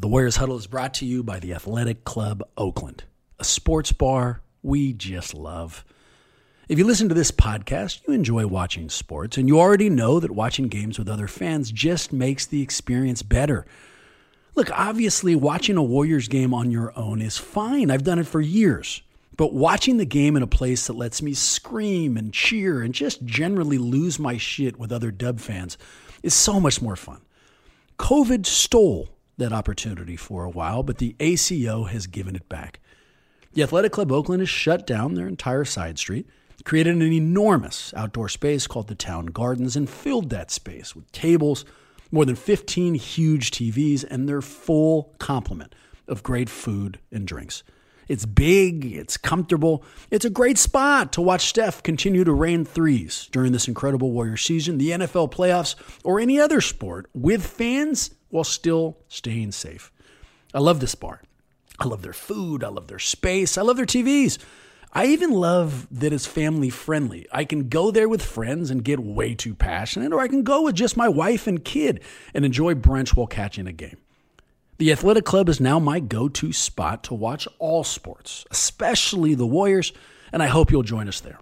the Warriors Huddle is brought to you by the Athletic Club Oakland, a sports bar we just love. If you listen to this podcast, you enjoy watching sports, and you already know that watching games with other fans just makes the experience better. Look, obviously, watching a Warriors game on your own is fine. I've done it for years. But watching the game in a place that lets me scream and cheer and just generally lose my shit with other dub fans is so much more fun. COVID stole that opportunity for a while, but the ACO has given it back. The Athletic Club Oakland has shut down their entire side street, created an enormous outdoor space called the Town Gardens, and filled that space with tables, more than 15 huge TVs, and their full complement of great food and drinks. It's big, it's comfortable, it's a great spot to watch Steph continue to rain threes during this incredible Warrior season, the NFL playoffs, or any other sport with fans while still staying safe. I love this bar. I love their food, I love their space, I love their TVs. I even love that it's family friendly. I can go there with friends and get way too passionate, or I can go with just my wife and kid and enjoy brunch while catching a game. The Athletic Club is now my go to spot to watch all sports, especially the Warriors, and I hope you'll join us there.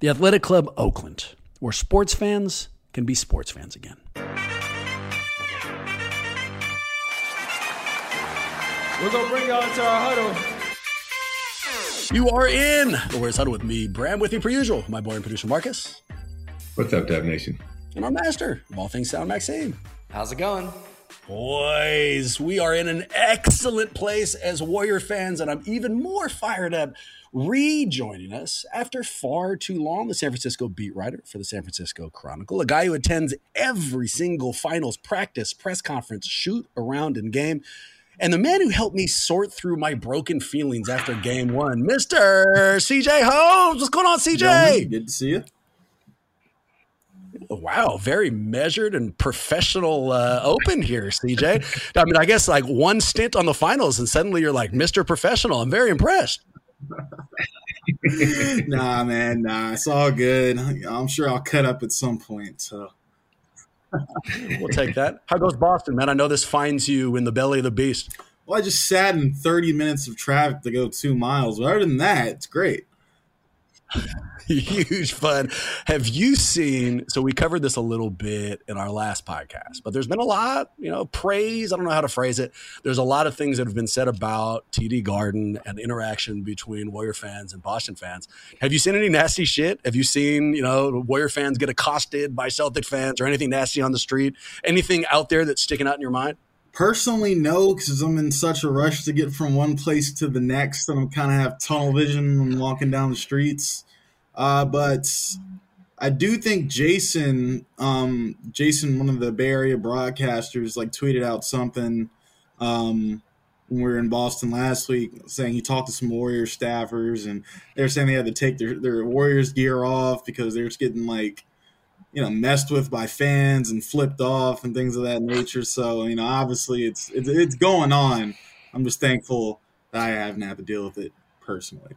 The Athletic Club Oakland, where sports fans can be sports fans again. We're gonna bring y'all into our huddle. You are in the Warriors Huddle with me, Bram, with you per usual, my boy and producer Marcus, What's up, Dub Nation? and our master of all things sound, Maxime. How's it going? Boys, we are in an excellent place as Warrior fans, and I'm even more fired up rejoining us after far too long. The San Francisco beat writer for the San Francisco Chronicle, a guy who attends every single finals practice, press conference, shoot around, and game. And the man who helped me sort through my broken feelings after game one, Mr. CJ Holmes. What's going on, CJ? Gentlemen, Good to see you. Wow, very measured and professional uh, open here, CJ. I mean, I guess like one stint on the finals, and suddenly you're like Mr. Professional. I'm very impressed. nah, man, nah, it's all good. I'm sure I'll cut up at some point. So We'll take that. How goes Boston, man? I know this finds you in the belly of the beast. well, I just sat in 30 minutes of traffic to go two miles. But other than that, it's great. Huge fun. Have you seen? So we covered this a little bit in our last podcast, but there's been a lot, you know, praise. I don't know how to phrase it. There's a lot of things that have been said about TD Garden and interaction between Warrior fans and Boston fans. Have you seen any nasty shit? Have you seen, you know, Warrior fans get accosted by Celtic fans or anything nasty on the street? Anything out there that's sticking out in your mind? Personally, no, because I'm in such a rush to get from one place to the next, and I'm kind of have tunnel vision when walking down the streets. Uh, but I do think Jason, um, Jason, one of the Bay Area broadcasters, like tweeted out something um, when we were in Boston last week, saying he talked to some Warriors staffers, and they were saying they had to take their, their Warriors gear off because they're just getting like you know messed with by fans and flipped off and things of that nature. So you know, obviously it's it's, it's going on. I'm just thankful that I haven't had to deal with it personally.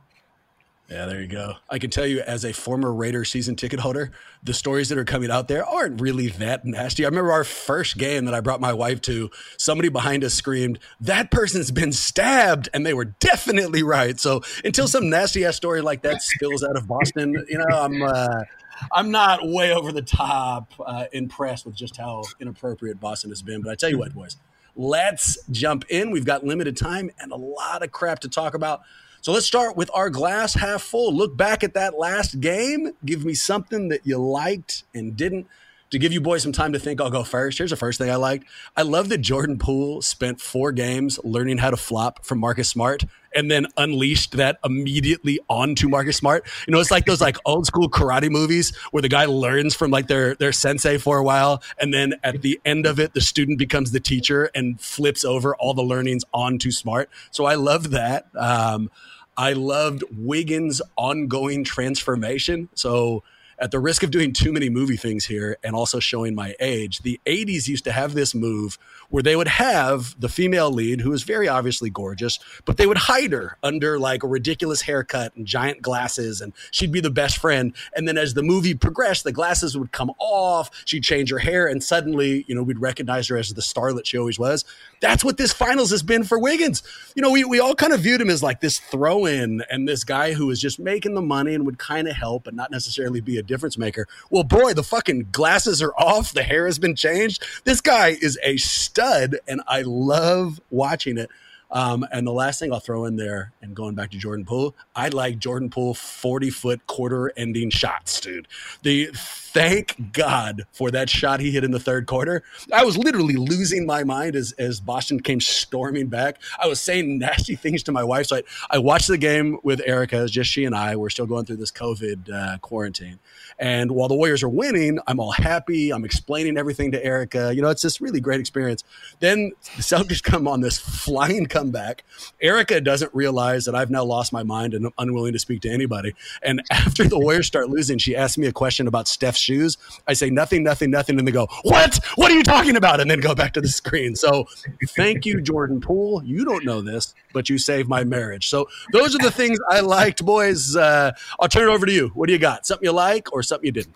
Yeah, there you go. I can tell you, as a former Raider season ticket holder, the stories that are coming out there aren't really that nasty. I remember our first game that I brought my wife to, somebody behind us screamed, That person's been stabbed. And they were definitely right. So until some nasty ass story like that spills out of Boston, you know, I'm. Uh, I'm not way over the top uh, impressed with just how inappropriate Boston has been. But I tell you what, boys, let's jump in. We've got limited time and a lot of crap to talk about. So let's start with our glass half full. Look back at that last game. Give me something that you liked and didn't to give you boys some time to think, I'll go first. Here's the first thing I liked. I love that Jordan Poole spent four games learning how to flop from Marcus Smart and then unleashed that immediately onto Marcus Smart. You know, it's like those like old school karate movies where the guy learns from like their their sensei for a while, and then at the end of it, the student becomes the teacher and flips over all the learnings onto Smart. So I love that. Um, I loved Wiggins' ongoing transformation. So at the risk of doing too many movie things here and also showing my age, the 80s used to have this move where they would have the female lead, who is very obviously gorgeous, but they would hide her under like a ridiculous haircut and giant glasses, and she'd be the best friend. And then as the movie progressed, the glasses would come off, she'd change her hair, and suddenly, you know, we'd recognize her as the starlet she always was. That's what this finals has been for Wiggins. You know, we, we all kind of viewed him as like this throw in and this guy who was just making the money and would kind of help, but not necessarily be a difference maker. Well, boy, the fucking glasses are off, the hair has been changed. This guy is a stud and I love watching it. Um, and the last thing I'll throw in there, and going back to Jordan Poole, I like Jordan Poole 40 foot quarter ending shots, dude. The thank God for that shot he hit in the third quarter. I was literally losing my mind as, as Boston came storming back. I was saying nasty things to my wife. So I, I watched the game with Erica, just she and I. We're still going through this COVID uh, quarantine. And while the Warriors are winning, I'm all happy. I'm explaining everything to Erica. You know, it's this really great experience. Then the Celtics come on this flying comeback. Erica doesn't realize that I've now lost my mind and I'm unwilling to speak to anybody. And after the Warriors start losing, she asks me a question about Steph's shoes. I say nothing, nothing, nothing. And they go, What? What are you talking about? And then go back to the screen. So thank you, Jordan Poole. You don't know this, but you saved my marriage. So those are the things I liked, boys. Uh, I'll turn it over to you. What do you got? Something you like or something you didn't?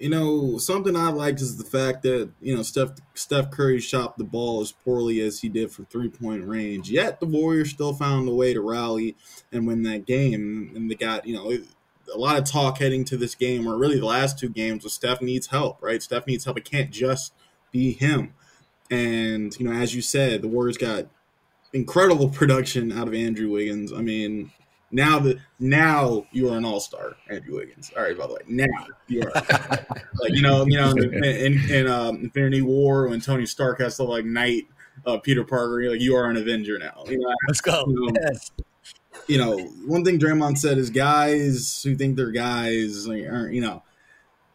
You know, something I liked is the fact that you know Steph Steph Curry shot the ball as poorly as he did from three point range. Yet the Warriors still found a way to rally and win that game, and they got you know a lot of talk heading to this game, or really the last two games, was Steph needs help. Right, Steph needs help. It can't just be him. And you know, as you said, the Warriors got incredible production out of Andrew Wiggins. I mean, now that now you are an all star, Andrew Wiggins. All right, by the way, now you are like you know, you know, in, in, in um, Infinity War when Tony Stark has to like knight uh, Peter Parker, like you are an Avenger now. You know, Let's go. You know, yes. You know, one thing Draymond said is guys who think they're guys aren't you know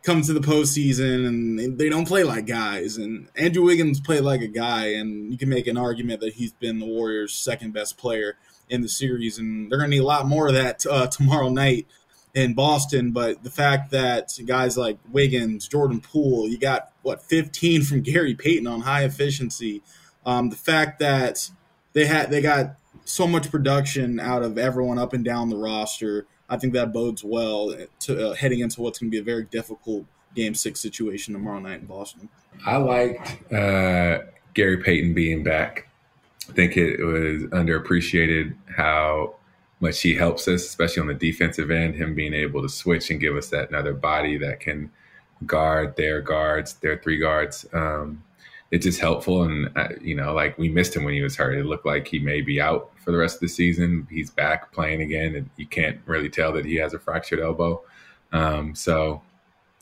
come to the postseason and they don't play like guys. And Andrew Wiggins played like a guy, and you can make an argument that he's been the Warriors' second best player in the series, and they're going to need a lot more of that uh, tomorrow night in Boston. But the fact that guys like Wiggins, Jordan Poole, you got what 15 from Gary Payton on high efficiency. Um, the fact that they had they got so much production out of everyone up and down the roster. I think that bodes well to uh, heading into what's going to be a very difficult Game Six situation tomorrow night in Boston. I liked uh, Gary Payton being back. I think it was underappreciated how much he helps us, especially on the defensive end. Him being able to switch and give us that another body that can guard their guards, their three guards. Um, it's just helpful, and uh, you know, like we missed him when he was hurt. It looked like he may be out for the rest of the season. He's back playing again, and you can't really tell that he has a fractured elbow. Um, so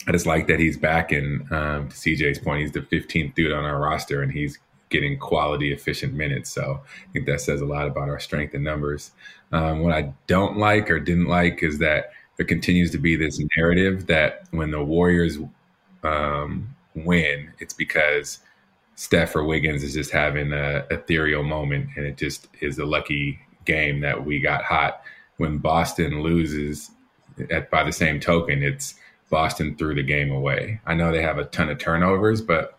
I just like that he's back. And um, to CJ's point, he's the 15th dude on our roster, and he's getting quality, efficient minutes. So I think that says a lot about our strength in numbers. Um, what I don't like or didn't like is that there continues to be this narrative that when the Warriors um, win, it's because Steph or Wiggins is just having a ethereal moment, and it just is a lucky game that we got hot. When Boston loses, at by the same token, it's Boston threw the game away. I know they have a ton of turnovers, but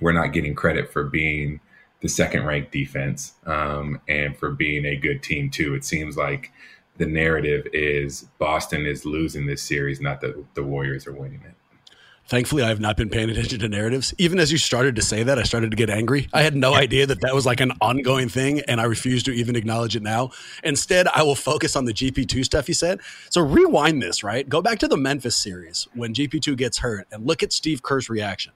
we're not getting credit for being the second ranked defense um, and for being a good team, too. It seems like the narrative is Boston is losing this series, not that the Warriors are winning it. Thankfully, I have not been paying attention to narratives. Even as you started to say that, I started to get angry. I had no idea that that was like an ongoing thing, and I refuse to even acknowledge it now. Instead, I will focus on the GP2 stuff you said. So, rewind this, right? Go back to the Memphis series when GP2 gets hurt and look at Steve Kerr's reaction.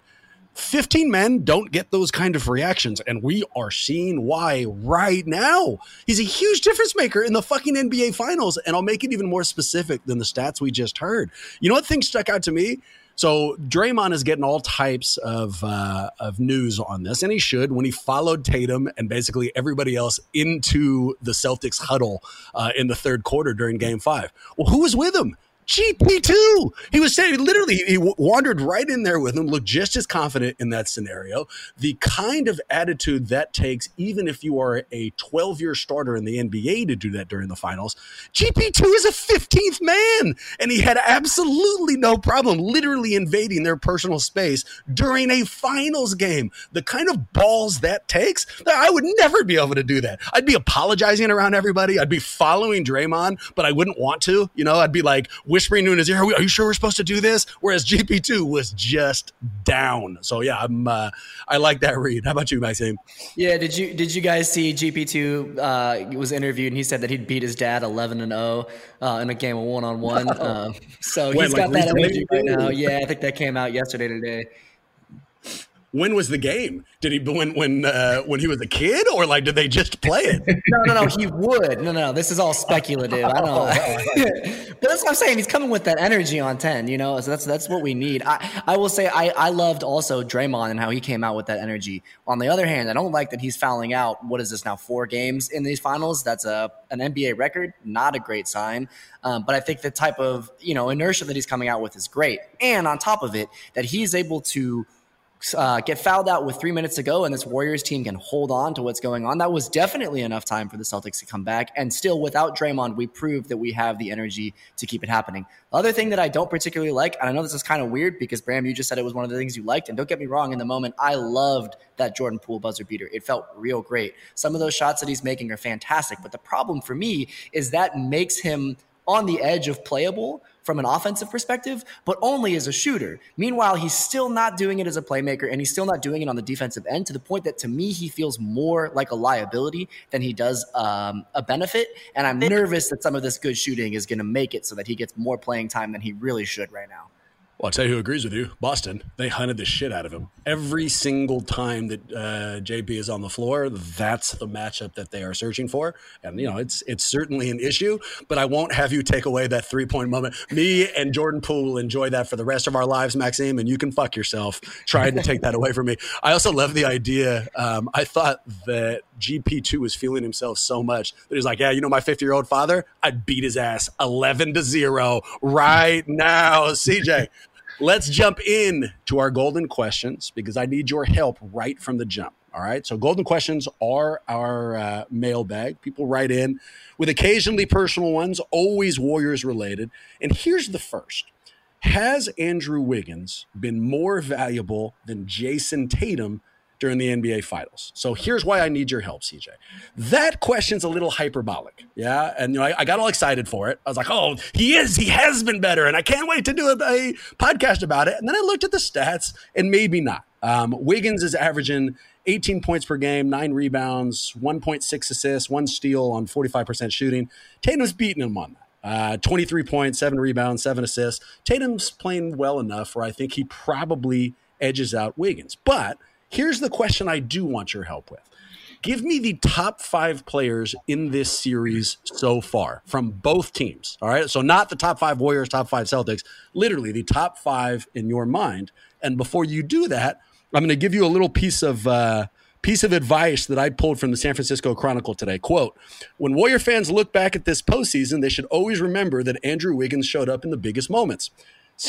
15 men don't get those kind of reactions, and we are seeing why right now. He's a huge difference maker in the fucking NBA finals, and I'll make it even more specific than the stats we just heard. You know what thing stuck out to me? So Draymond is getting all types of uh, of news on this, and he should when he followed Tatum and basically everybody else into the Celtics huddle uh, in the third quarter during Game Five. Well, who was with him? GP2. He was saying literally, he wandered right in there with him, looked just as confident in that scenario. The kind of attitude that takes, even if you are a 12 year starter in the NBA to do that during the finals. GP2 is a 15th man, and he had absolutely no problem literally invading their personal space during a finals game. The kind of balls that takes, I would never be able to do that. I'd be apologizing around everybody. I'd be following Draymond, but I wouldn't want to. You know, I'd be like, whispering to in his ear, are, are, you sure we're supposed to do this? Whereas GP2 was just down. So yeah, I'm uh, I like that read. How about you, Maxime? Yeah, did you did you guys see GP2 uh, was interviewed and he said that he'd beat his dad 11 and 0 uh, in a game of one on one. So he's got that energy right now. Yeah, I think that came out yesterday today when was the game? Did he when when uh, when he was a kid, or like did they just play it? no, no, no. He would. No, no. This is all speculative. I don't know. but that's what I'm saying. He's coming with that energy on ten. You know, so that's that's what we need. I I will say I I loved also Draymond and how he came out with that energy. On the other hand, I don't like that he's fouling out. What is this now? Four games in these finals. That's a an NBA record. Not a great sign. Um, but I think the type of you know inertia that he's coming out with is great. And on top of it, that he's able to uh, get fouled out with three minutes to go, and this Warriors team can hold on to what's going on. That was definitely enough time for the Celtics to come back. And still, without Draymond, we proved that we have the energy to keep it happening. The other thing that I don't particularly like, and I know this is kind of weird because Bram, you just said it was one of the things you liked. And don't get me wrong, in the moment, I loved that Jordan Poole buzzer beater. It felt real great. Some of those shots that he's making are fantastic. But the problem for me is that makes him on the edge of playable from an offensive perspective, but only as a shooter. Meanwhile, he's still not doing it as a playmaker and he's still not doing it on the defensive end to the point that to me, he feels more like a liability than he does um, a benefit. And I'm nervous that some of this good shooting is going to make it so that he gets more playing time than he really should right now. Well, I'll tell you who agrees with you. Boston. They hunted the shit out of him. Every single time that uh, JP is on the floor, that's the matchup that they are searching for. And, you know, it's it's certainly an issue, but I won't have you take away that three point moment. Me and Jordan Poole enjoy that for the rest of our lives, Maxime, and you can fuck yourself trying to take that away from me. I also love the idea. Um, I thought that GP2 was feeling himself so much that he's like, yeah, you know, my 50 year old father, I'd beat his ass 11 to zero right now. CJ, let's jump in to our golden questions because I need your help right from the jump. All right. So, golden questions are our uh, mailbag. People write in with occasionally personal ones, always Warriors related. And here's the first Has Andrew Wiggins been more valuable than Jayson Tatum during the NBA Finals. So here's why I need your help, CJ. That question's a little hyperbolic, yeah. And you know, I, I got all excited for it. I was like, "Oh, he is. He has been better," and I can't wait to do a, a podcast about it. And then I looked at the stats, and maybe not. Um, Wiggins is averaging 18 points per game, nine rebounds, 1.6 assists, one steal on 45% shooting. Tatum's beating him on that. Uh, 23 points, seven rebounds, seven assists. Tatum's playing well enough where I think he probably edges out Wiggins. But Here's the question I do want your help with. Give me the top five players in this series so far from both teams. All right. So, not the top five Warriors, top five Celtics, literally the top five in your mind. And before you do that, I'm going to give you a little piece of. Uh, piece of advice that I pulled from the San Francisco Chronicle today. Quote, when Warrior fans look back at this postseason, they should always remember that Andrew Wiggins showed up in the biggest moments.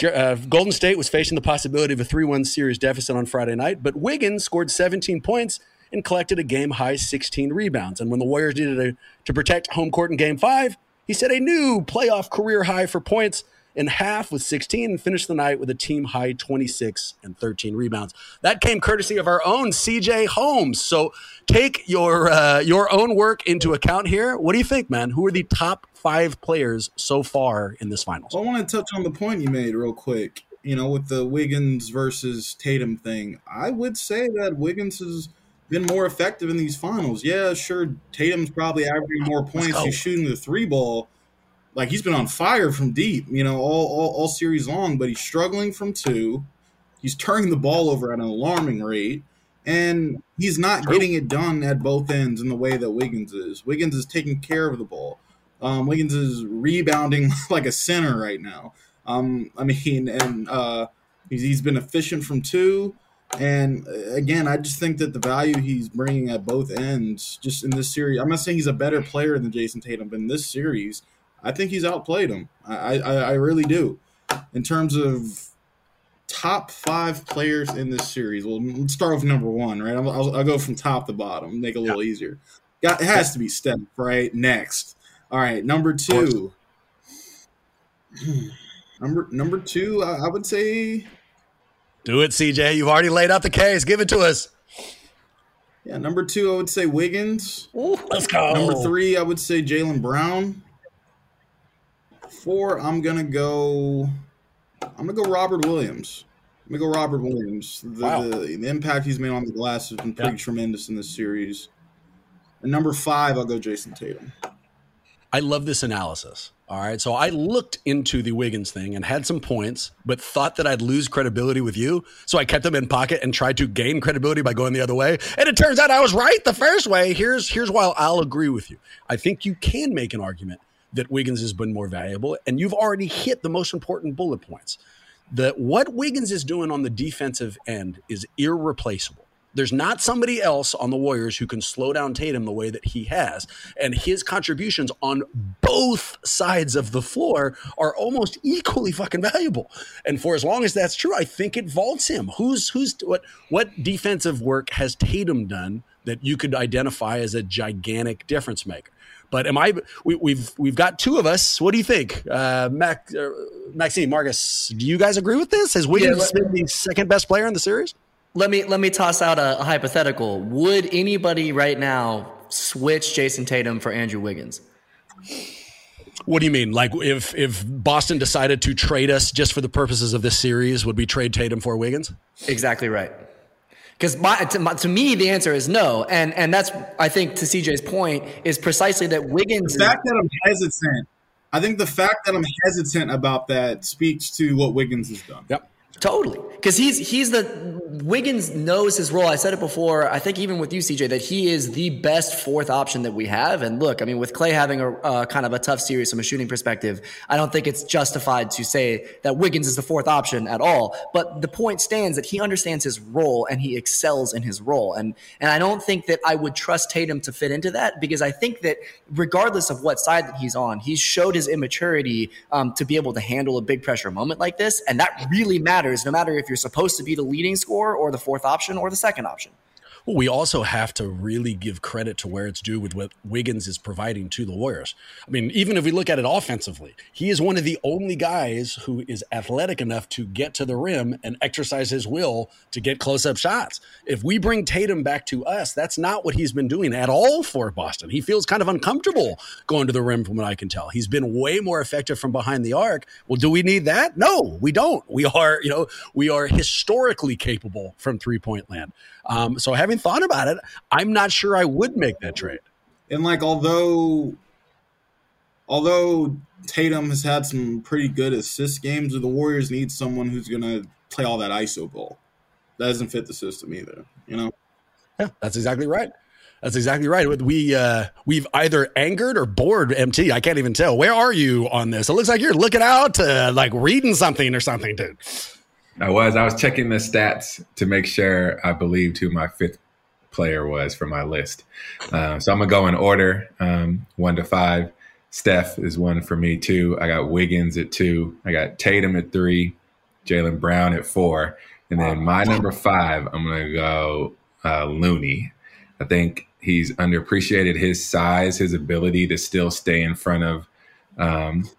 Uh, Golden State was facing the possibility of a 3 1 series deficit on Friday night, but Wiggins scored 17 points and collected a game high 16 rebounds. And when the Warriors needed a, to protect home court in game five, he set a new playoff career high for points in half with 16 and finished the night with a team high 26 and 13 rebounds. That came courtesy of our own CJ Holmes. So take your uh, your own work into account here. What do you think, man? Who are the top five players so far in this finals? I want to touch on the point you made real quick. You know, with the Wiggins versus Tatum thing, I would say that Wiggins has been more effective in these finals. Yeah, sure, Tatum's probably averaging more points. He's shooting the three ball. Like he's been on fire from deep, you know, all, all, all series long, but he's struggling from two. He's turning the ball over at an alarming rate, and he's not getting it done at both ends in the way that Wiggins is. Wiggins is taking care of the ball. Um, Wiggins is rebounding like a center right now. Um, I mean, and uh, he's, he's been efficient from two. And uh, again, I just think that the value he's bringing at both ends, just in this series, I'm not saying he's a better player than Jayson Tatum, but in this series, I think he's outplayed him. I, I, I really do. In terms of top five players in this series, well, let's start with number one, right? I'll, I'll, I'll go from top to bottom, make it a little yeah. easier. Got, it has to be Steph, right? Next. All right, number two. Hmm. Number number two, I, I would say do it, CJ. You've already laid out the case. Give it to us. Yeah, number two, I would say Wiggins. Ooh, let's go. Number three, I would say Jaylen Brown. Four, I'm gonna go. I'm gonna go Robert Williams. I'm gonna go Robert Williams. The, wow. the, the impact he's made on the glass has been pretty yeah. tremendous in this series. And number five, I'll go Jayson Tatum. I love this analysis. All right. So I looked into the Wiggins thing and had some points, but thought that I'd lose credibility with you. So I kept them in pocket and tried to gain credibility by going the other way. And it turns out I was right the first way. Here's here's why I'll agree with you. I think you can make an argument that Wiggins has been more valuable, and you've already hit the most important bullet points. That what Wiggins is doing on the defensive end is irreplaceable. There's not somebody else on the Warriors who can slow down Tatum the way that he has. And his contributions on both sides of the floor are almost equally fucking valuable. And for as long as that's true, I think it vaults him. Who's who's what what defensive work has Tatum done that you could identify as a gigantic difference maker? But am I? We, have we've, we've got two of us. What do you think, uh, Mac, uh, Maxime, Marcus? Do you guys agree with this? Has Wiggins yeah, been the second best player in the series? Let me let me toss out a, a hypothetical. Would anybody right now switch Jayson Tatum for Andrew Wiggins? What do you mean? Like if if Boston decided to trade us just for the purposes of this series, would we trade Tatum for Wiggins? Exactly right. Because to, to, me, the answer is no, and and that's I think to CJ's point is precisely that Wiggins. The fact that I'm hesitant, I think the fact that I'm hesitant about that speaks to what Wiggins has done. Yep. Totally, because he's he's the Wiggins knows his role. I said it before. I think even with you, CJ, that he is the best fourth option that we have. And look, I mean, with Clay having a uh, kind of a tough series from a shooting perspective, I don't think it's justified to say that Wiggins is the fourth option at all. But the point stands that he understands his role and he excels in his role. And and I don't think that I would trust Tatum to fit into that because I think that regardless of what side that he's on, he's showed his immaturity um, to be able to handle a big pressure moment like this, and that really matters matters no matter if you're supposed to be the leading scorer or the fourth option or the second option. Well, we also have to really give credit to where it's due with what Wiggins is providing to the Warriors. I mean, even if we look at it offensively, he is one of the only guys who is athletic enough to get to the rim and exercise his will to get close up shots. If we bring Tatum back to us, that's not what he's been doing at all for Boston. He feels kind of uncomfortable going to the rim, from what I can tell. He's been way more effective from behind the arc. Well, do we need that? No, we don't. We are, you know, we are historically capable from three point land. Um, so having thought about it, I'm not sure I would make that trade. And like, although, although Tatum has had some pretty good assist games, the Warriors need someone who's going to play all that ISO ball. That doesn't fit the system either. You know. Yeah, that's exactly right. That's exactly right. We uh, we've either angered or bored MT. I can't even tell. Where are you on this? It looks like you're looking out, uh, like reading something or something, dude. I was. I was checking the stats to make sure I believed who my fifth player was for my list. Uh, so I'm gonna go in order, um, one to five. Steph is one for me too. I got Wiggins at two. I got Tatum at three. Jaylen Brown at four, and then my number five. I'm gonna go uh, Looney. I think he's underappreciated. His size, his ability to still stay in front of um,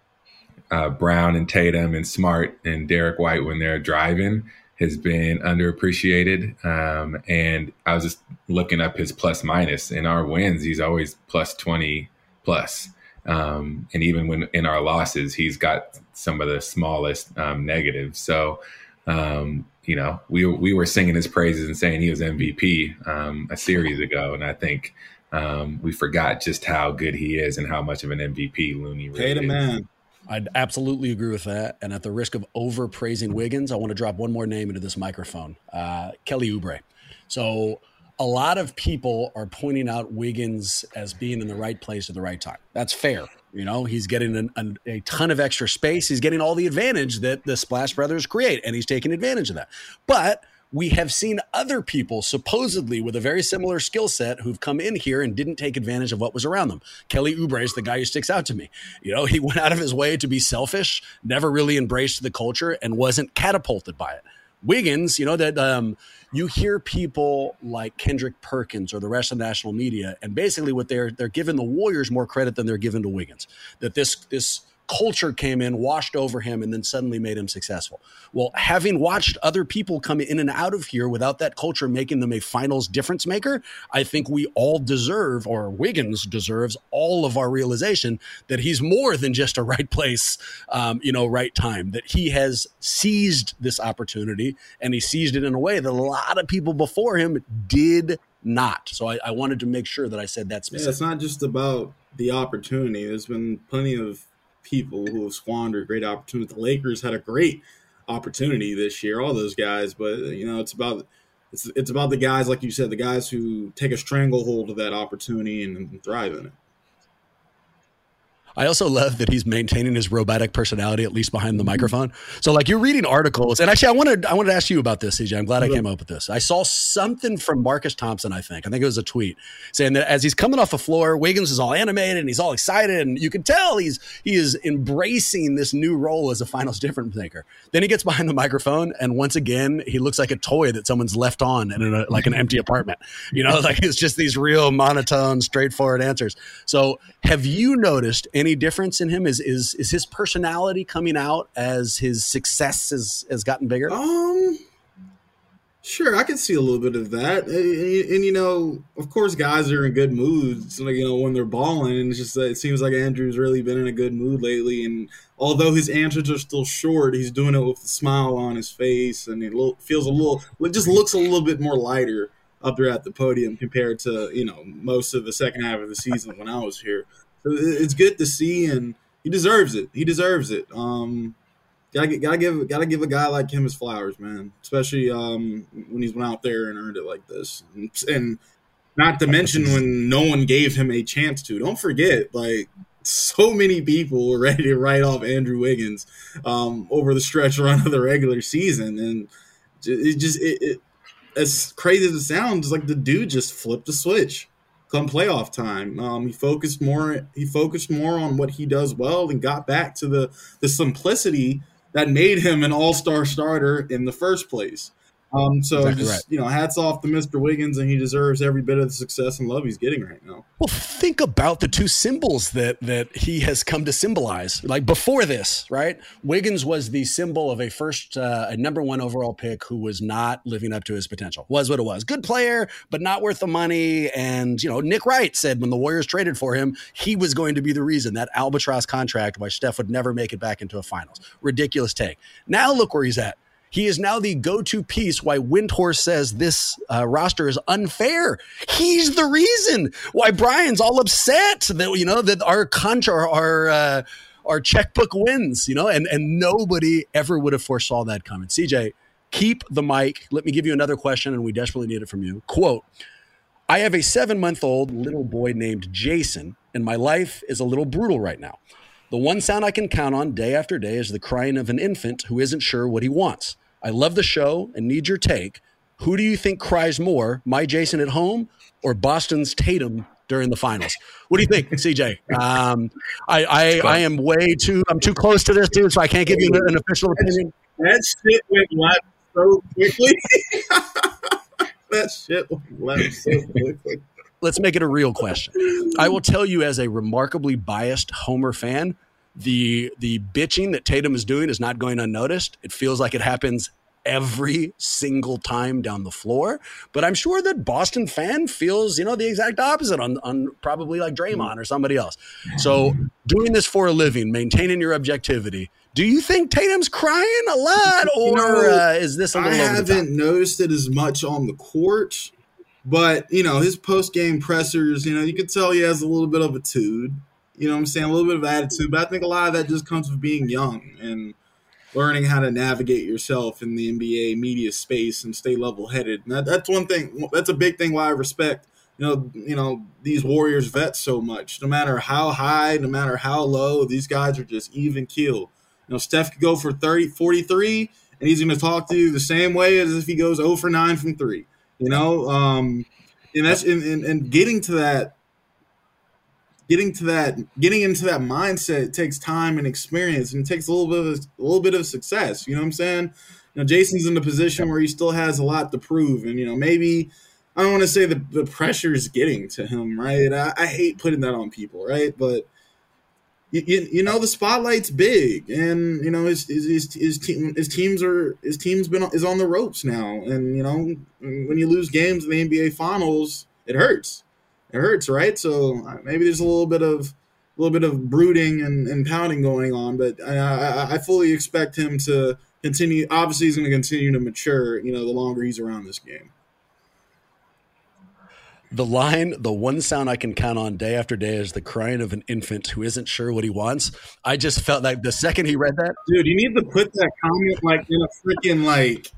uh, Brown and Tatum and Smart and Derrick White when they're driving has been underappreciated. Um, and I was just looking up his plus minus in our wins. He's always plus 20 plus. Um, and even when in our losses, he's got some of the smallest um, negatives. So, um, you know, we we were singing his praises and saying he was MVP um, a series ago, and I think um, we forgot just how good he is and how much of an MVP Looney really the is. man. I'd absolutely agree with that. And at the risk of over praising Wiggins, I want to drop one more name into this microphone uh, Kelly Oubre. So, a lot of people are pointing out Wiggins as being in the right place at the right time. That's fair. You know, he's getting an, an, a ton of extra space. He's getting all the advantage that the Splash Brothers create, and he's taking advantage of that. But we have seen other people supposedly with a very similar skill set who've come in here and didn't take advantage of what was around them. Kelly Oubre is the guy who sticks out to me. You know, he went out of his way to be selfish, never really embraced the culture, and wasn't catapulted by it. Wiggins, you know, that um, you hear people like Kendrick Perkins or the rest of the national media, and basically what they're they're giving the Warriors more credit than they're giving to Wiggins. That this this culture came in, washed over him, and then suddenly made him successful. Well, having watched other people come in and out of here without that culture making them a finals difference maker, I think we all deserve, or Wiggins deserves, all of our realization that he's more than just a right place, um, you know, right time. That he has seized this opportunity and he seized it in a way that a lot of people before him did not. So I, I wanted to make sure that I said that Yeah, it's not just about the opportunity. There's been plenty of people who have squandered great opportunities. The Lakers had a great opportunity this year, all those guys, but you know, it's about it's it's about the guys, like you said, the guys who take a stranglehold of that opportunity and, and thrive in it. I also love that he's maintaining his robotic personality, at least behind the microphone. So, like, you're reading articles, and actually, I wanted I wanted to ask you about this, CJ. I'm glad I came up with this. I saw something from Marcus Thompson. I think I think it was a tweet saying that as he's coming off the floor, Wiggins is all animated and he's all excited, and you can tell he's he is embracing this new role as a finals difference maker. Then he gets behind the microphone, and once again, he looks like a toy that someone's left on in a, like an empty apartment. You know, like it's just these real monotone, straightforward answers. So, have you noticed any difference in him? Is is is his personality coming out as his success has has gotten bigger? Um, sure, I can see a little bit of that, and, and, you know, of course, guys are in good moods. Like you know, when they're balling, and it's just it seems like Andrew's really been in a good mood lately. And although his answers are still short, he's doing it with a smile on his face, and it feels a little, it just looks a little bit more lighter up there at the podium compared to you know most of the second half of the season when I was here. It's good to see, and he deserves it. He deserves it. Um, gotta gotta give gotta give a guy like him his flowers, man. Especially um, when he's went out there and earned it like this, and, and not to mention when no one gave him a chance to. Don't forget, like so many people were ready to write off Andrew Wiggins um, over the stretch run of the regular season, and it just it, it as crazy as it sounds, like the dude just flipped the switch come playoff time. Um, he focused more. He focused more on what he does well and got back to the the simplicity that made him an all star starter in the first place. Um, so Exactly just right. you know, hats off to Mr. Wiggins, and he deserves every bit of the success and love he's getting right now. Well, think about the two symbols that that he has come to symbolize. Like before this, right? Wiggins was the symbol of a first, uh, a number one overall pick who was not living up to his potential. Was what it was. Good player, but not worth the money. And you know, Nick Wright said when the Warriors traded for him, he was going to be the reason that albatross contract why Steph would never make it back into a finals. Ridiculous take. Now look where he's at. He is now the go-to piece why Windhorst says this uh, roster is unfair. He's the reason why Brian's all upset that you know that our contra our uh, our checkbook wins. You know, and and nobody ever would have foresaw that coming. CJ, keep the mic. Let me give you another question, and we desperately need it from you. Quote. I have a seven month old little boy named Jason, and my life is a little brutal right now. The one sound I can count on day after day is the crying of an infant who isn't sure what he wants. I love the show and need your take. Who do you think cries more, my Jason at home or Boston's Tatum during the finals? What do you think, CJ? Um, I, I, I am way too, I'm too close to this, dude, so I can't give you an official opinion. That shit went left so quickly. that shit went left so quickly. let's make it a real question. I will tell you, as a remarkably biased Homer fan, the the bitching that Tatum is doing is not going unnoticed. It feels like it happens every single time down the floor. But I'm sure that Boston fan feels, you know, the exact opposite on, on probably like Draymond or somebody else. So doing this for a living, maintaining your objectivity. Do you think Tatum's crying a lot, or you know, uh, is this a little? I haven't noticed it as much on the court, but you know his post game pressers. You know you could tell he has a little bit of a tude. You know what I'm saying? A little bit of attitude, but I think a lot of that just comes with being young and learning how to navigate yourself in the NBA media space and stay level headed. That, that's one thing. That's a big thing why I respect you know you know these Warriors vets so much. No matter how high, no matter how low, these guys are just even keel. You know, Steph could go for 30, 43, and he's going to talk to you the same way as if he goes 0 for 9 from three. You know, um, and that's and, and, and getting to that getting to that getting into that mindset takes time and experience and takes a little bit of a little bit of success you know what i'm saying? You know jayson's in a position where he still has a lot to prove and you know maybe i don't want to say the, the pressure is getting to him right? I, I hate putting that on people right? But you, you, you, know the spotlight's big and you know his his, his, his, team, his teams are his team's been is on the ropes now and you know when you lose games in the nba finals it hurts it hurts, right? So uh, maybe there's a little bit of a little bit of brooding and, and pounding going on, but I, I, I fully expect him to continue. Obviously, he's going to continue to mature. You know, the longer he's around this game. The line, the one sound I can count on day after day is the crying of an infant who isn't sure what he wants. I just felt like the second he read that, dude, you need to put that comment like in a freaking like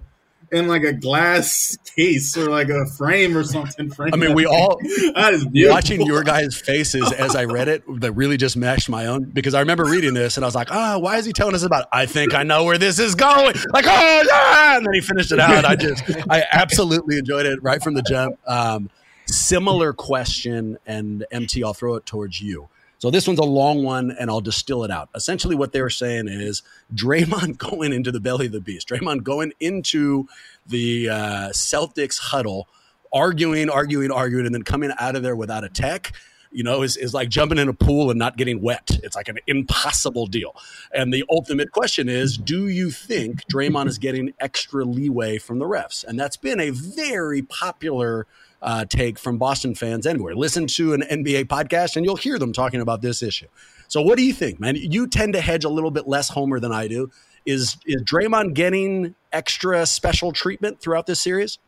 in like a glass case or like a frame or something. I mean, we all that is beautiful. watching your guys' faces as I read it that really just matched my own because I remember reading this and I was like, ah, oh, why is he telling us about? It? I think I know where this is going. Like, oh yeah, and then he finished it out. I just, I absolutely enjoyed it right from the jump. Um, similar question, and MT, I'll throw it towards you. So this one's a long one, and I'll distill it out. Essentially, what they were saying is Draymond going into the belly of the beast, Draymond going into the uh, Celtics huddle, arguing, arguing, arguing, and then coming out of there without a tech you know, is, is like jumping in a pool and not getting wet. It's like an impossible deal. And the ultimate question is do you think Draymond is getting extra leeway from the refs? And that's been a very popular uh, take from Boston fans anywhere. Listen to an NBA podcast and you'll hear them talking about this issue. So, what do you think, man? You tend to hedge a little bit less homer than I do. Is is Draymond getting extra special treatment throughout this series?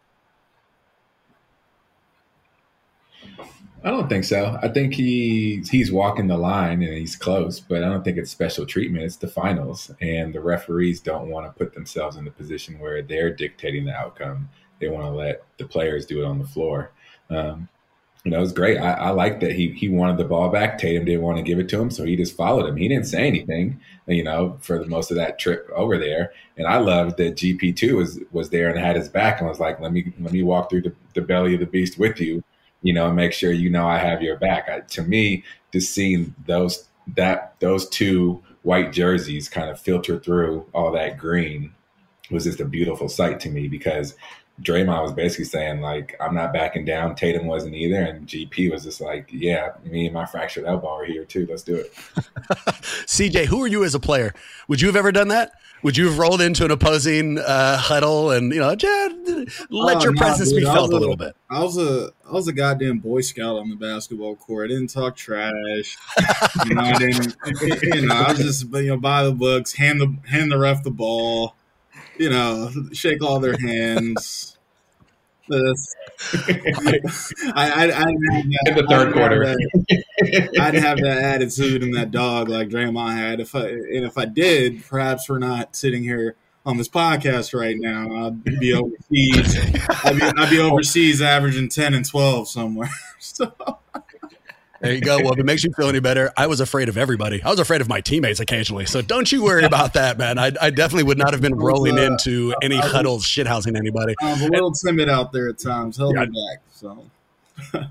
I don't think so. I think he he's walking the line and he's close, but I don't think it's special treatment. It's the finals, and the referees don't want to put themselves in the position where they're dictating the outcome they want to let the players do it on the floor. Um, you know, it was great. I, I like that he he wanted the ball back. Tatum didn't want to give it to him, so he just followed him. He didn't say anything, you know, for the most of that trip over there. And I loved that GP two was was there and had his back and was like, "Let me let me walk through the, the belly of the beast with you, you know, and make sure you know I have your back." I, to me, just seeing those that those two white jerseys kind of filter through all that green was just a beautiful sight to me because Draymond was basically saying like, "I'm not backing down." Tatum wasn't either, and GP was just like, "Yeah, me and my fractured elbow are here too. Let's do it." CJ, who are you as a player? Would you have ever done that? Would you have rolled into an opposing uh, huddle and you know just let oh, your presence dude, be felt a, a, little bit? I was a I was a goddamn boy scout on the basketball court. I didn't talk trash. you know, I didn't. You know, I was just you know by the books, hand the hand the ref the ball you know, shake all their hands. this. I, I, I, have in the third quarter. That, I didn't have that attitude and that dog like Draymond had. If I and if I did, perhaps we're not sitting here on this podcast right now. I'd be overseas. I'd be, I'd be overseas, averaging ten and twelve somewhere. So. There you go. Well, if it makes you feel any better, I was afraid of everybody. I was afraid of my teammates occasionally. So don't you worry about that, man. I, I definitely would not have been rolling into any huddles, shithousing anybody. I was a little timid out there at times. Held yeah. me back. So.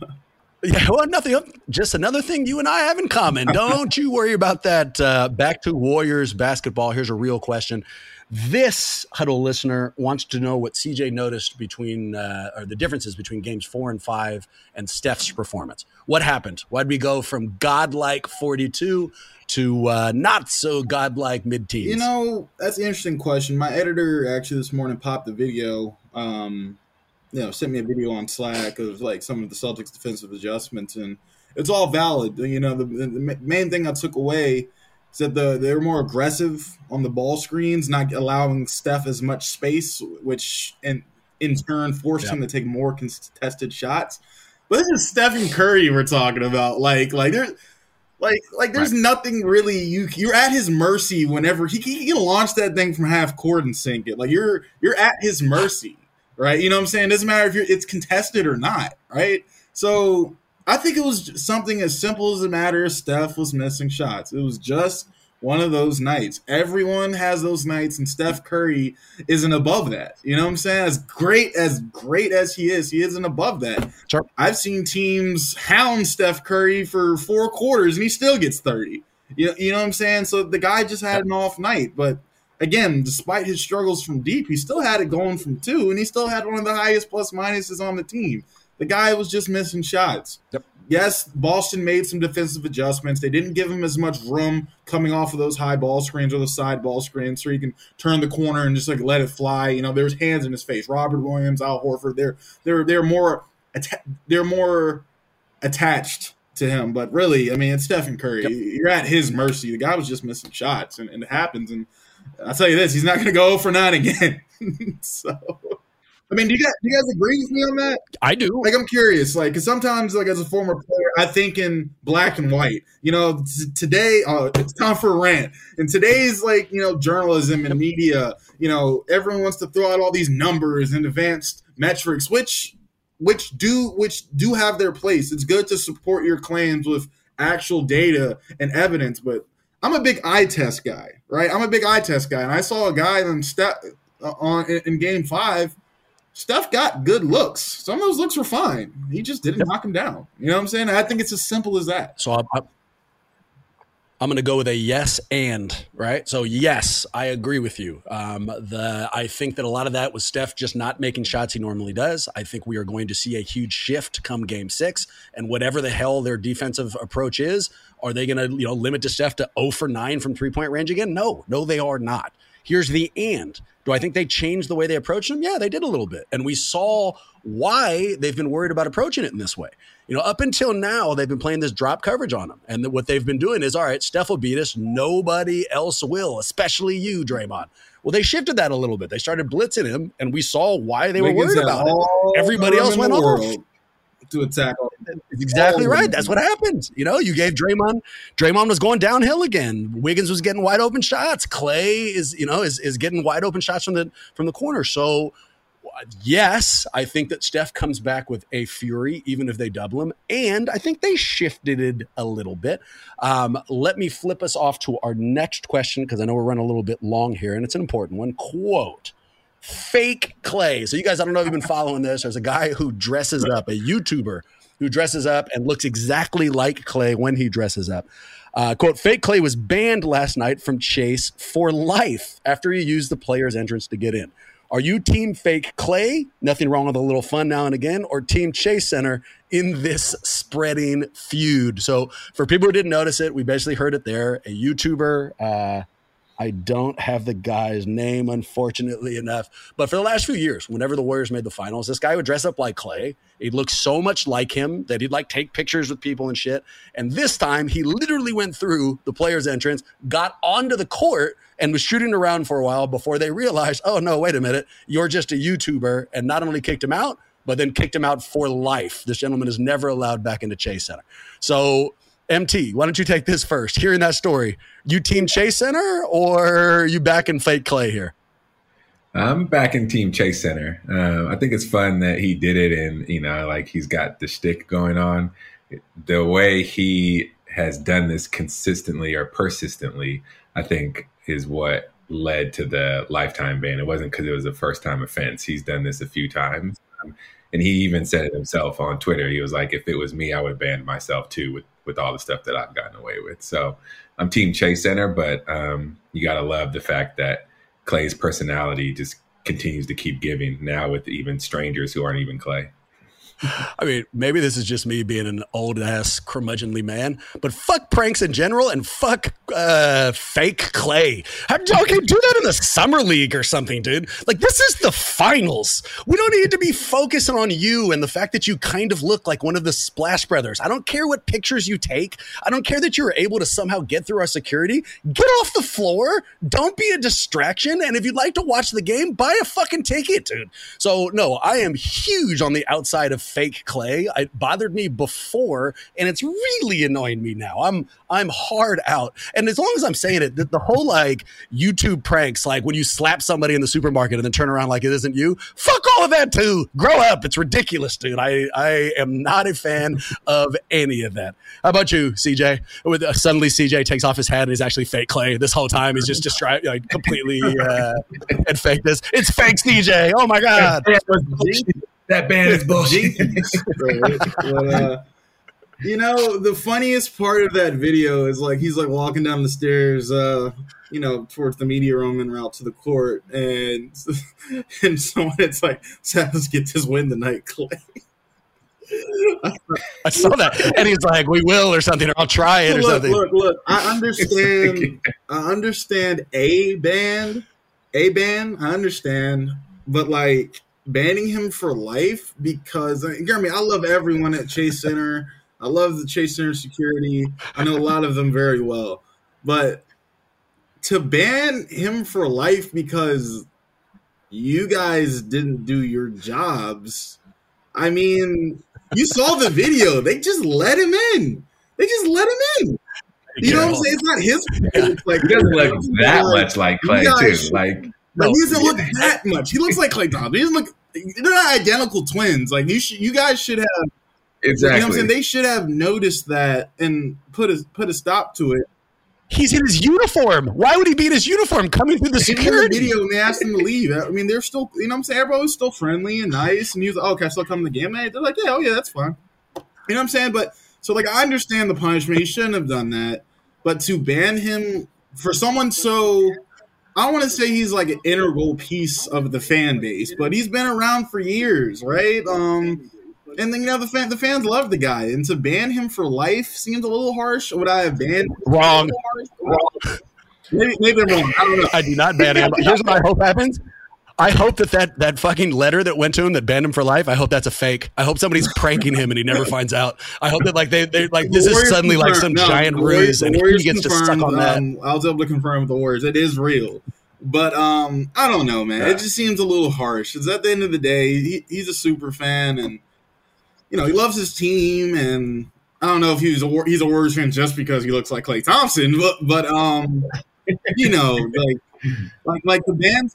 Yeah, well, nothing. Just another thing you and I have in common. Don't you worry about that. Uh, back to Warriors basketball. Here's a real question. This huddle listener wants to know what CJ noticed between, uh, or the differences between games four and five and Steph's performance. What happened? Why'd we go from godlike 42 to uh, not so godlike mid teens? You know, that's an interesting question. My editor actually this morning popped the video. Um, you know, sent me a video on Slack of like some of the Celtics defensive adjustments, and it's all valid. You know, the, the main thing I took away is that the they were more aggressive on the ball screens, not allowing Steph as much space, which in in turn forced yep. him to take more contested shots. But this is Stephen Curry we're talking about. Like, like there's like like there's right. nothing really you you're at his mercy whenever he, he can launch that thing from half court and sink it. Like you're you're at his mercy right? You know what I'm saying? It doesn't matter if you're, it's contested or not, right? So I think it was something as simple as a matter of Steph was missing shots. It was just one of those nights. Everyone has those nights, and Steph Curry isn't above that. You know what I'm saying? As great as great as he is, he isn't above that. Sure. I've seen teams hound Steph Curry for four quarters, and he still gets 30. You, you know what I'm saying? So the guy just had an off night, but again, despite his struggles from deep, he still had it going from two, and he still had one of the highest plus minuses on the team. The guy was just missing shots. Yep. Yes, Boston made some defensive adjustments. They didn't give him as much room coming off of those high ball screens or the side ball screens, so he can turn the corner and just like let it fly. You know, there's hands in his face. Robert Williams, Al Horford, they're they're they're more they're more attached to him. But really, I mean, it's Stephen Curry. Yep. You're at his mercy. The guy was just missing shots, and, and it happens. And I'll tell you this: he's not going to go oh for nine again. so, I mean, do you guys do you guys agree with me on that? I do. Like, I'm curious, like, because sometimes, like, as a former player, I think in black and white. You know, t- today uh, it's time for a rant. In today's like, you know, journalism and media, you know, everyone wants to throw out all these numbers and advanced metrics, which which do which do have their place. It's good to support your claims with actual data and evidence, but I'm a big eye test guy, right? I'm a big eye test guy, and I saw a guy in Steph uh, on in game five. Steph got good looks. Some of those looks were fine. He just didn't knock him down. You know what I'm saying? I think it's as simple as that. So I, I'm going to go with a yes and right. So yes, I agree with you. Um, the I think that a lot of that was Steph just not making shots he normally does. I think we are going to see a huge shift come Game Six, and whatever the hell their defensive approach is, are they going to you know limit to Steph to 0 for 9 from three point range again? No, no, they are not. Here's the and. Do I think they changed the way they approached him? Yeah, they did a little bit, and we saw why they've been worried about approaching it in this way. You know, up until now, they've been playing this drop coverage on him. And what they've been doing is, all right, Steph will beat us. Nobody else will, especially you, Draymond. Well, they shifted that a little bit. They started blitzing him, and we saw why they Wiggins were worried about it. Everybody else went off to attack. exactly right. That's what happened. You know, you gave Draymond. Draymond was going downhill again. Wiggins was getting wide open shots. Klay is, you know, is is getting wide open shots from the from the corner. So yes, I think that Steph comes back with a fury, even if they double him. And I think they shifted it a little bit. Um, let me flip us off to our next question because I know we're running a little bit long here, and it's an important one. Quote Fake Klay. So, you guys, I don't know if you've been following this. There's a guy who dresses up, a YouTuber who dresses up and looks exactly like Klay when he dresses up. Uh, quote, fake Klay was banned last night from Chase for life after he used the player's entrance to get in. Are you team fake Klay? Nothing wrong with a little fun now and again, or team Chase Center in this spreading feud? So, for people who didn't notice it, we basically heard it there. A YouTuber, uh, I don't have the guy's name, unfortunately enough. But for the last few years, whenever the Warriors made the finals, this guy would dress up like Klay. He'd look so much like him that he'd like take pictures with people and shit. And this time, he literally went through the player's entrance, got onto the court, and was shooting around for a while before they realized, oh, no, wait a minute. You're just a YouTuber. And not only kicked him out, but then kicked him out for life. This gentleman is never allowed back into Chase Center. So MT, why don't you take this first? Hearing that story, you team Chase Center or you back in fake Klay here? I'm back in Team Chase Center. Uh, I think it's fun that he did it, and you know, like he's got the stick going on. The way he has done this consistently or persistently, I think, is what led to the lifetime ban. It wasn't because it was a first time offense. He's done this a few times. Um, and he even said it himself on Twitter. He was like, if it was me, I would ban myself too with with all the stuff that I've gotten away with. So I'm Team Chase Center, but um, you got to love the fact that Klay's personality just continues to keep giving now with even strangers who aren't even Klay. I mean, maybe this is just me being an old ass curmudgeonly man, but fuck pranks in general and fuck uh, fake Klay. Okay, do that in the summer league or something, dude. Like this is the finals. We don't need to be focusing on you and the fact that you kind of look like one of the Splash Brothers. I don't care what pictures you take. I don't care that you were able to somehow get through our security. Get off the floor. Don't be a distraction. And if you'd like to watch the game, buy a fucking ticket, dude. So no, I am huge on the outside of fake Klay. It bothered me before, and it's really annoying me now. I'm I'm hard out. And as long as I'm saying it, the, the whole like YouTube pranks, like when you slap somebody in the supermarket and then turn around like it isn't you, fuck all of that too. Grow up. It's ridiculous, dude. I I am not a fan of any of that. How about you, CJ? With uh, suddenly CJ takes off his hat and he's actually fake Klay this whole time. He's just just trying like completely uh, and fake this. It's fake CJ. Oh my god. That band is bullshit. but, uh, you know, the funniest part of that video is like he's like walking down the stairs, uh, you know, towards the media room and route to the court, and and someone it's like, "Let's get this win tonight, Klay." I saw that, and he's like, "We will," or something, or "I'll try it," or look, something. Look, look, I understand. I understand a band, a band. I understand, but like banning him for life because uh, I mean, I love everyone at Chase Center. I love the Chase Center security. I know a lot of them very well, but to ban him for life because you guys didn't do your jobs. I mean, you saw the video. They just let him in. They just let him in. You know what I'm saying? It's not his. It's like He doesn't look that much like Klay, too. Like But he doesn't look that much. He looks like Klay Thompson. He doesn't look. They're not identical twins. Like you, should, you guys should have. You know what I'm saying? They should have noticed that and put a put a stop to it. He's in his uniform. Why would he be in his uniform coming through the did the security? video and they asked him to leave. I mean, they're still. You know what I'm saying? Everybody was still friendly and nice. And he was like, "Oh, can I still come to the game?" night?" They're like, "Yeah, oh yeah, that's fine." You know what I'm saying? But so like, I understand the punishment. He shouldn't have done that. But to ban him for someone so. I want to say he's like an integral piece of the fan base, but he's been around for years, right? Um, and then you know the fan, the fans love the guy, and to ban him for life seems a little harsh. Would I have banned? him Wrong. Maybe, maybe wrong. I don't know. I do not ban him. Here's what I hope happens. I hope that, that that fucking letter that went to him that banned him for life. I hope that's a fake. I hope somebody's pranking him and he never finds out. I hope that like they they like this The is Warriors suddenly like some no, giant ruse and he gets to suck on that. Um, I was able to confirm with the Warriors it is real, but um, I don't know, man. It just seems a little harsh. It's at the end of the day, he, he's a super fan, and you know he loves his team, and I don't know if he's a he's a Warriors fan just because he looks like Klay Thompson, but but um, you know, like like like the band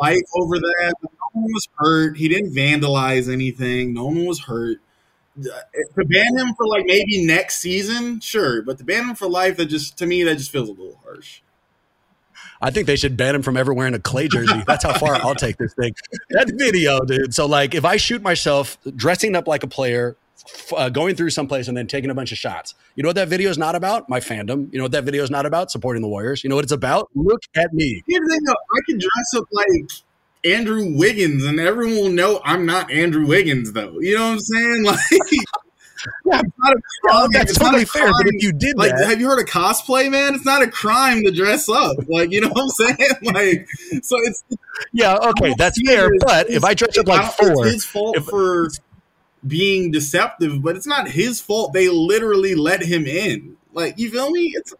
life over that. No one was hurt. He didn't vandalize anything. No one was hurt. To ban him for like maybe next season, sure, but to ban him for life, that just to me that just feels a little harsh. I think they should ban him from ever wearing a clay jersey. That's how far I'll take this thing. That video, dude. So like, if I shoot myself dressing up like a player, uh, going through someplace and then taking a bunch of shots, you know what that video is not about? My fandom. You know what that video is not about? Supporting the Warriors. You know what it's about? Look at me. Here's the thing, though, I can dress up like Andrew Wiggins, and everyone will know I'm not Andrew Wiggins, though. You know what I'm saying? Like, it's not a crime. that's It's not totally fair. But if you did like, that, have you heard of cosplay, man? It's not a crime to dress up. Like, you know what I'm saying? Like, so it's yeah, okay, that's fair. But if I dress up like it's four, his fault if- for being deceptive, but it's not his fault. They literally let him in. Like, you feel me? It's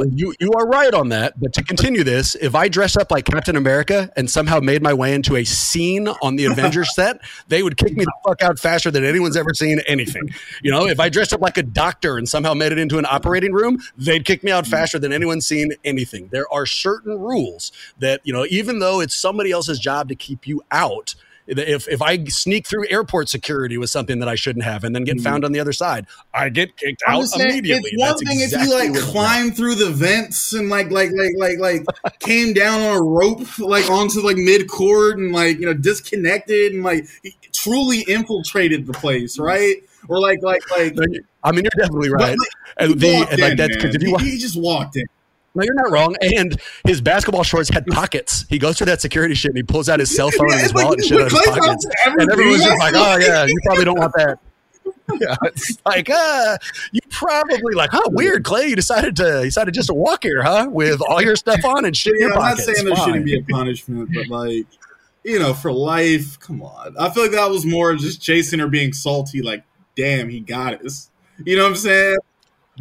You you are right on that. But to continue this, if I dress up like Captain America and somehow made my way into a scene on the Avengers set, they would kick me the fuck out faster than anyone's ever seen anything. You know, if I dressed up like a doctor and somehow made it into an operating room, they'd kick me out faster than anyone's seen anything. There are certain rules that, you know, even though it's somebody else's job to keep you out, if if I sneak through airport security with something that I shouldn't have and then get mm-hmm. found on the other side, I get kicked I'm out saying, immediately. It's one That's thing exactly if you like climb through the vents and like like like like like came down on a rope like onto like mid court and like you know disconnected and like truly infiltrated the place, mm-hmm. right? Or like like like I mean, you're definitely right. like, And the and like in, that's because if you he just walked in. No, you're not wrong. And his basketball shorts had pockets. He goes through that security shit and he pulls out his cell phone and his wallet and shit out of his pockets. And everyone's just like, oh, yeah, you probably don't want that. Yeah, it's like, uh, you probably like, huh, weird, Clay. You decided to decided just to walk here, huh, with all your stuff on and shit Yeah, in your I'm not saying there shouldn't be a punishment, but like, you know, for life, come on. I feel like that was more just Chase Center being salty. Like, damn, he got us. You know what I'm saying?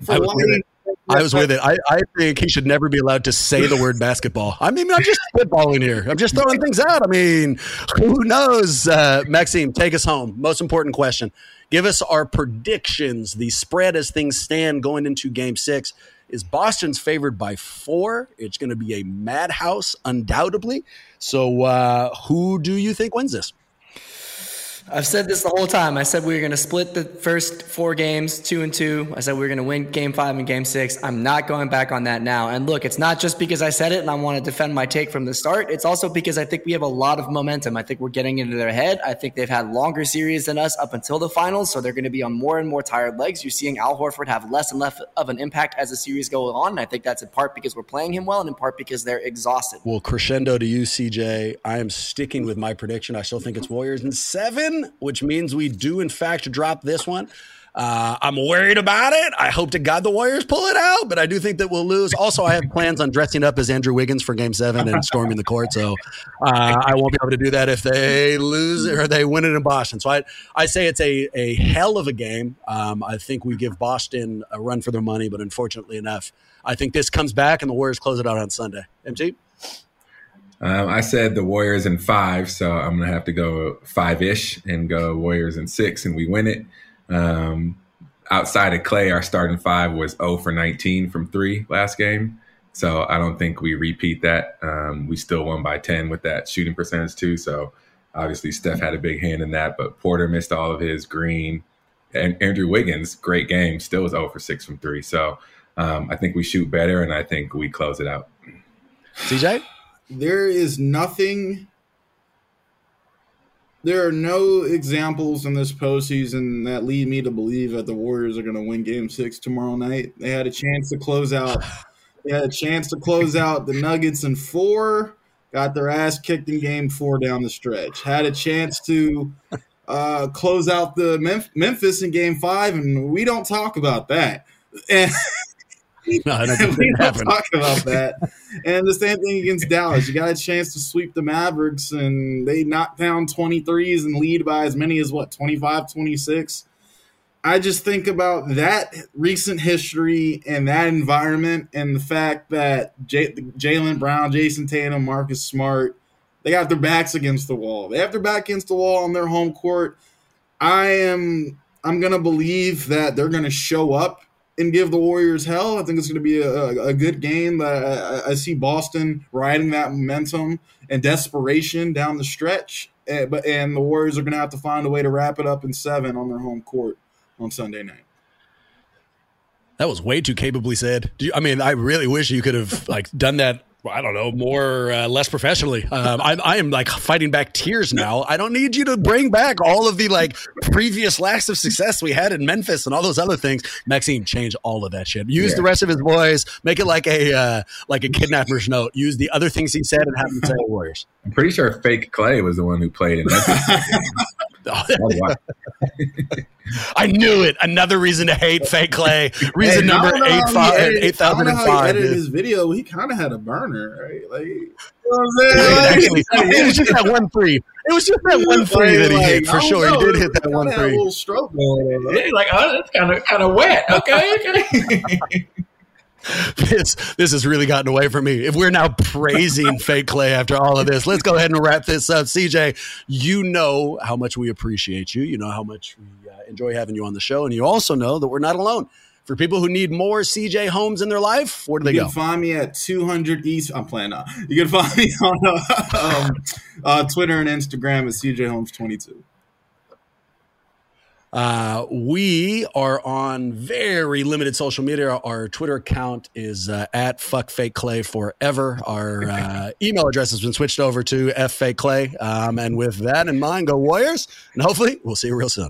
For it. I was with it. I, I think he should never be allowed to say the word basketball. I mean, I'm just spitballing here. I'm just throwing things out. I mean, who knows? Uh, Maxime, take us home. Most important question. Give us our predictions, the spread as things stand going into game six. Is Boston's favored by four? It's going to be a madhouse, undoubtedly. So, uh, who do you think wins this? I've said this the whole time. I said we were going to split the first four games, two and two. I said we were going to win game five and game six. I'm not going back on that now. And look, it's not just because I said it and I want to defend my take from the start. It's also because I think we have a lot of momentum. I think we're getting into their head. I think they've had longer series than us up until the finals, so they're going to be on more and more tired legs. You're seeing Al Horford have less and less of an impact as the series goes on. And I think that's in part because we're playing him well and in part because they're exhausted. Well, crescendo to you, CJ. I am sticking with my prediction. I still think it's Warriors in seven, which means we do, in fact, drop this one. Uh, I'm worried about it. I hope to God the Warriors pull it out, but I do think that we'll lose. Also, I have plans on dressing up as Andrew Wiggins for game seven and storming the court. So uh, I won't be able to do that if they lose or they win it in Boston. So I, I say it's a, a hell of a game. Um, I think we give Boston a run for their money, but unfortunately enough, I think this comes back and the Warriors close it out on Sunday. MG? Um, I said the Warriors in five, so I'm gonna have to go five ish and go Warriors in six, and we win it. Um, outside of Klay, our starting five was 0 for 19 from three last game, so I don't think we repeat that. Um, we still won by 10 with that shooting percentage too. So obviously Steph had a big hand in that, but Porter missed all of his. Green and Andrew Wiggins, great game, still was 0 for six from three. So um, I think we shoot better, and I think we close it out. CJ? There is nothing there are no examples in this postseason that lead me to believe that the Warriors are going to win Game Six tomorrow night. They had a chance to close out. They had a chance to close out the Nuggets in four. Got their ass kicked in Game Four down the stretch. Had a chance to uh, close out the Memf- Memphis in Game Five, and we don't talk about that. And No, that we don't happen. talk about that. And the same thing against Dallas. You got a chance to sweep the Mavericks, and they knock down 23s and lead by as many as what, 25, 26? I just think about that recent history and that environment and the fact that J- Jaylen Brown, Jayson Tatum, Marcus Smart, they got their backs against the wall. They have their back against the wall on their home court. I am I'm gonna believe that they're gonna show up and give the Warriors hell. I think it's going to be a, a good game. I, I see Boston riding that momentum and desperation down the stretch, uh, but and the Warriors are going to have to find a way to wrap it up in seven on their home court on Sunday night. That was way too capably said. You, I mean, I really wish you could have like done that. I don't know, more uh, less professionally. Um, I, I am like fighting back tears now. I don't need you to bring back all of the like previous lacks of success we had in Memphis and all those other things. Maxine, change all of that shit. Use Yeah. the rest of his voice. Make it like a uh, like a kidnapper's note. Use the other things he said and have him say Warriors. I'm pretty sure Fake Klay was the one who played in Memphis. Oh, wow. I knew it. Another reason to hate fake Klay. Reason Hey, number I don't know eight how he five edited- eight thousand I and don't know how he five. edited dude. his video. He kind of had a burner, right? Like, you know what I'm It saying? actually, it was just that one three. It was just that one three that he Like, hit for sure. know. He did hit that one had A little stroke. Yeah, like, oh, that's kind of kind of wet. Okay, okay. This this has really gotten away from me. If we're now praising fake Klay after all of this, let's go ahead and wrap this up. CJ, you know how much we appreciate you. You know how much we uh, enjoy having you on the show, and you also know that we're not alone. For people who need more CJ Holmes in their life, where do they You go? can find me at 200 East. I'm playing now. You can find me on uh, um, uh, Twitter and Instagram at CJ Holmes 22. Uh, we are on very limited social media. Our Twitter account is uh, at clay forever. Our uh, email address has been switched over to f fake clay. Um, and with that in mind, go Warriors, and hopefully we'll see you real soon.